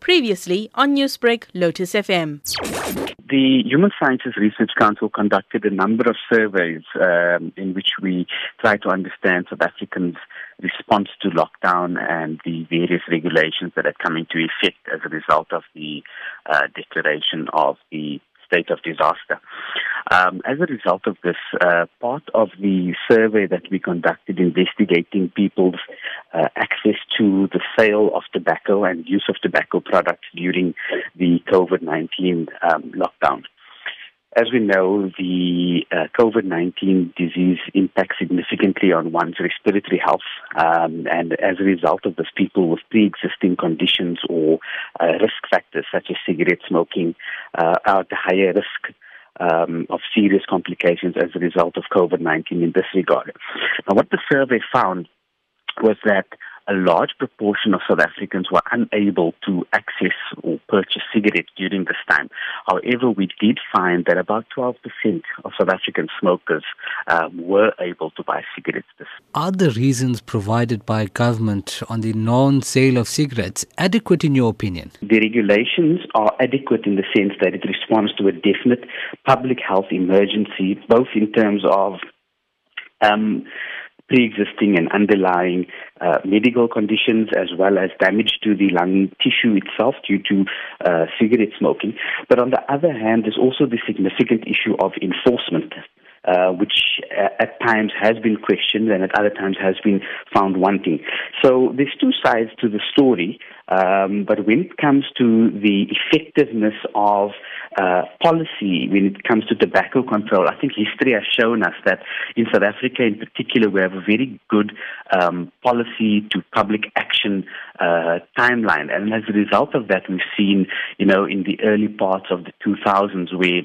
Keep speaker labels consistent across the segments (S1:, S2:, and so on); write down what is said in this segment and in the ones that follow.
S1: Previously on Newsbreak, Lotus FM.
S2: The Human Sciences Research Council conducted a number of surveys um, in which we try to understand South Africans' response to lockdown and the various regulations that are coming into effect as a result of the uh, declaration of the state of disaster. Um, as a result of this, uh, part of the survey that we conducted investigating people's uh, access to the sale of tobacco and use of tobacco products during the COVID 19 um, lockdown. As we know, the uh, COVID 19 disease impacts significantly on one's respiratory health. Um, and as a result of this, people with pre existing conditions or uh, risk factors such as cigarette smoking uh, are at a higher risk. Um, of serious complications as a result of COVID 19 in this regard. Now, what the survey found was that a large proportion of South Africans were unable to access or purchase cigarettes during this time. However, we did find that about 12% of South African smokers uh, were able to buy cigarettes.
S3: Are the reasons provided by government on the non-sale of cigarettes adequate in your opinion?
S2: The regulations are adequate in the sense that it responds to a definite public health emergency, both in terms of um, pre-existing and underlying uh, medical conditions as well as damage to the lung tissue itself due to uh, cigarette smoking. But on the other hand, there's also the significant issue of enforcement. Uh, which at times has been questioned and at other times has been found wanting. So there's two sides to the story, um, but when it comes to the effectiveness of uh, policy when it comes to tobacco control. I think history has shown us that in South Africa, in particular, we have a very good um, policy to public action uh, timeline, and as a result of that, we've seen, you know, in the early parts of the 2000s where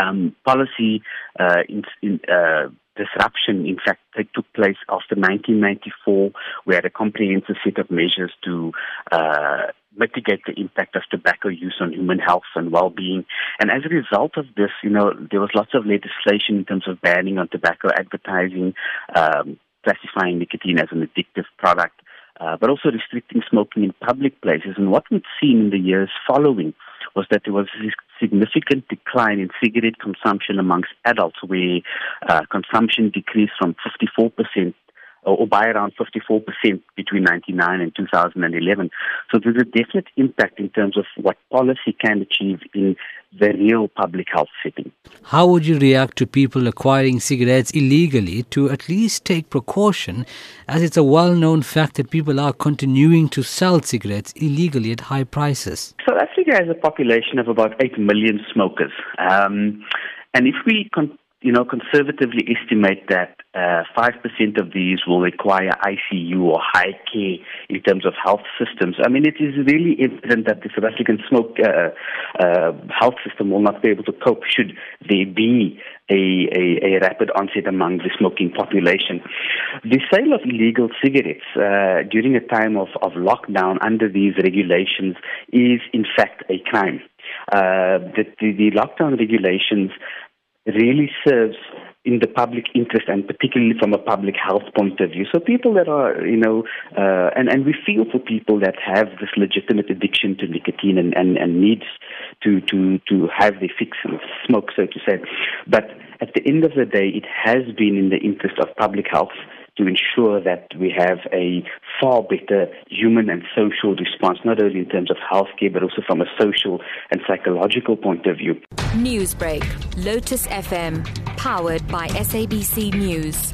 S2: um, policy uh, in, in uh, disruption, in fact, that took place after 1994. We had a comprehensive set of measures to uh, mitigate the impact of tobacco use on human health and well-being. And as a result of this, you know, there was lots of legislation in terms of banning on tobacco advertising, um, classifying nicotine as an addictive product, uh, but also restricting smoking in public places. And what we've seen in the years following was that there was a significant decline in cigarette consumption amongst adults, where uh, consumption decreased from 54% or by around 54% between 1999 and 2011. So there's a definite impact in terms of what policy can achieve in the real public health setting.
S3: How would you react to people acquiring cigarettes illegally to at least take precaution, as it's a well known fact that people are continuing to sell cigarettes illegally at high prices?
S2: Africa has a population of about 8 million smokers. Um, and if we con- you know, conservatively estimate that uh, 5% of these will require ICU or high care in terms of health systems. I mean, it is really evident that the South African smoke uh, uh, health system will not be able to cope should there be a, a, a, rapid onset among the smoking population. The sale of illegal cigarettes uh, during a time of, of lockdown under these regulations is, in fact, a crime. Uh, the, the, the lockdown regulations really serves in the public interest and particularly from a public health point of view. So people that are, you know, uh, and, and we feel for people that have this legitimate addiction to nicotine and, and, and needs to, to, to have their fix of smoke, so to say. But at the end of the day, it has been in the interest of public health to ensure that we have a far better human and social response, not only in terms of healthcare, but also from a social and psychological point of view.
S4: Newsbreak, Lotus FM, powered by SABC News.